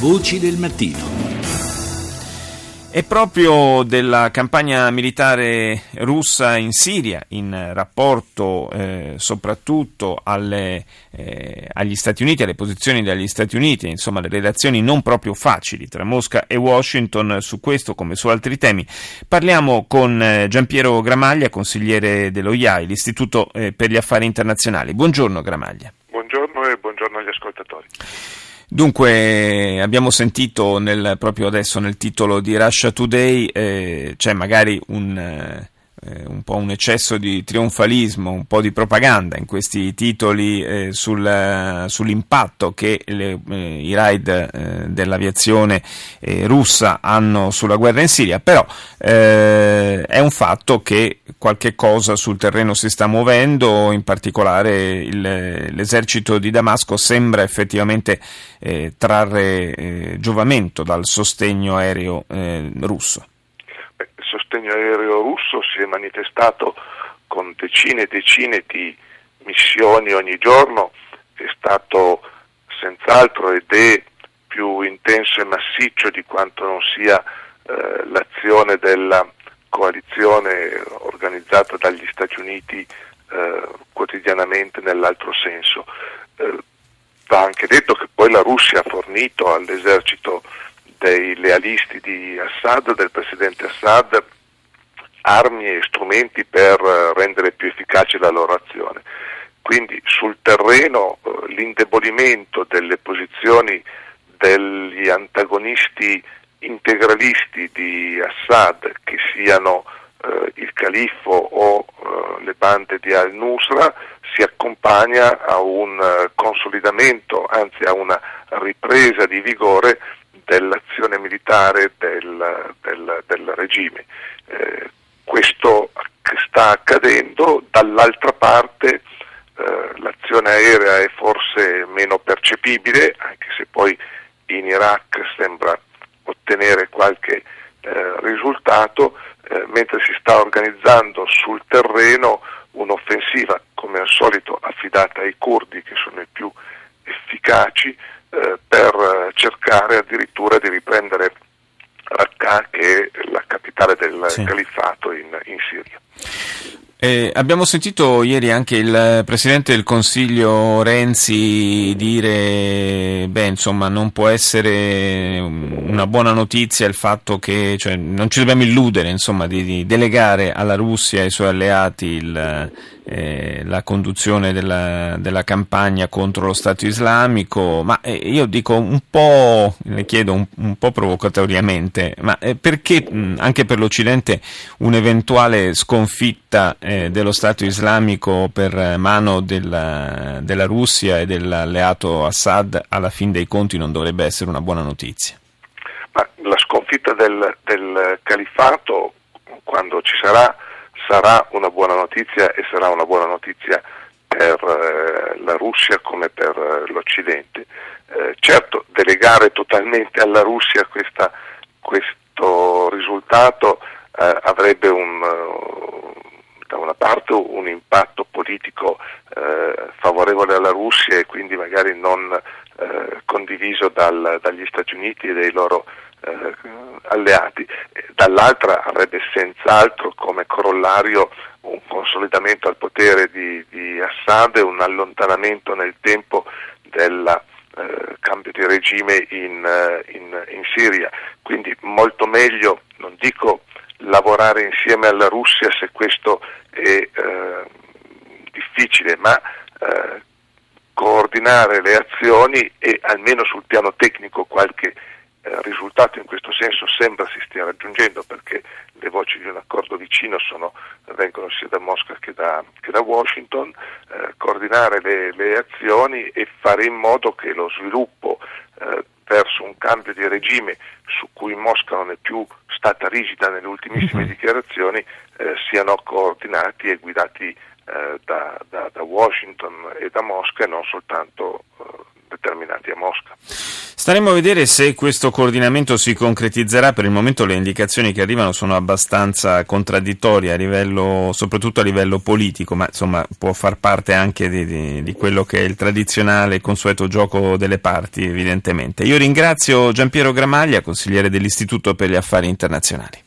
Voci del mattino. È proprio della campagna militare russa in Siria, in rapporto eh, soprattutto alle, eh, agli Stati Uniti, alle posizioni degli Stati Uniti, insomma le relazioni non proprio facili tra Mosca e Washington su questo come su altri temi. Parliamo con eh, Giampiero Gramaglia, consigliere dello IAI, l'Istituto eh, per gli Affari Internazionali. Buongiorno Gramaglia. Buongiorno e buongiorno agli ascoltatori. Dunque, abbiamo sentito nel, proprio adesso nel titolo di Russia Today, eh, c'è magari un, eh, eh, un po' un eccesso di trionfalismo, un po' di propaganda in questi titoli eh, sul, sull'impatto che le, eh, i raid eh, dell'aviazione eh, russa hanno sulla guerra in Siria, però eh, è un fatto che qualche cosa sul terreno si sta muovendo, in particolare il, l'esercito di Damasco sembra effettivamente trarre giovamento dal sostegno aereo russo aereo russo si è manifestato con decine e decine di missioni ogni giorno, è stato senz'altro ed è più intenso e massiccio di quanto non sia eh, l'azione della coalizione organizzata dagli Stati Uniti eh, quotidianamente nell'altro senso. Eh, va anche detto che poi la Russia ha fornito all'esercito dei lealisti di Assad, del presidente Assad, armi e strumenti per eh, rendere più efficace la loro azione. Quindi sul terreno eh, l'indebolimento delle posizioni degli antagonisti integralisti di Assad, che siano eh, il califfo o eh, le bande di al-Nusra, si accompagna a un eh, consolidamento, anzi a una ripresa di vigore dell'azione militare del, del, del regime. Questo sta accadendo, dall'altra parte eh, l'azione aerea è forse meno percepibile, anche se poi in Iraq sembra ottenere qualche eh, risultato, eh, mentre si sta organizzando sul terreno un'offensiva, come al solito affidata ai curdi, che sono i più efficaci, eh, per cercare addirittura di riprendere Raqqa, che capitale del sì. califfato in, in Siria. Eh, abbiamo sentito ieri anche il Presidente del Consiglio Renzi dire, beh, insomma, non può essere una buona notizia il fatto che, cioè, non ci dobbiamo illudere, insomma, di, di delegare alla Russia e ai suoi alleati il, eh, la conduzione della, della, campagna contro lo Stato islamico, ma eh, io dico un po', le chiedo un, un po' provocatoriamente, ma eh, perché mh, anche per l'Occidente un'eventuale sconfitta eh, dello Stato islamico per mano della, della Russia e dell'alleato Assad alla fin dei conti non dovrebbe essere una buona notizia? Ma la sconfitta del, del califfato, quando ci sarà, sarà una buona notizia e sarà una buona notizia per eh, la Russia come per eh, l'Occidente. Eh, certo, delegare totalmente alla Russia questa, questo risultato eh, avrebbe un, uh, da una parte un impatto politico eh, favorevole alla Russia e quindi magari non eh, condiviso dal, dagli Stati Uniti e dei loro eh, alleati, dall'altra avrebbe senz'altro come corollario un consolidamento al potere di, di Assad e un allontanamento nel tempo del eh, cambio di regime in, eh, in, in, Siria. Quindi molto meglio, non dico lavorare insieme alla Russia se questo è eh, difficile, ma eh, coordinare le azioni e almeno sul piano tecnico qualche eh, risultato in questo senso sembra si stia raggiungendo perché le voci di un accordo vicino sono, vengono sia da Mosca che da, che da Washington, eh, coordinare le, le, azioni e fare in modo che lo sviluppo eh, verso un cambio di regime su cui Mosca non è più stata rigida nelle ultimissime mm-hmm. dichiarazioni eh, siano coordinati e guidati eh, da, da, da, Washington e da Mosca e non soltanto determinati a Mosca. Mosca. Staremo a vedere se questo coordinamento si concretizzerà. Per il momento le indicazioni che arrivano sono abbastanza contraddittorie, a livello, soprattutto a livello politico, ma insomma può far parte anche di, di, di quello che è il tradizionale e consueto gioco delle parti, evidentemente. Io ringrazio Giampiero Gramaglia, consigliere dell'Istituto per gli Affari Internazionali.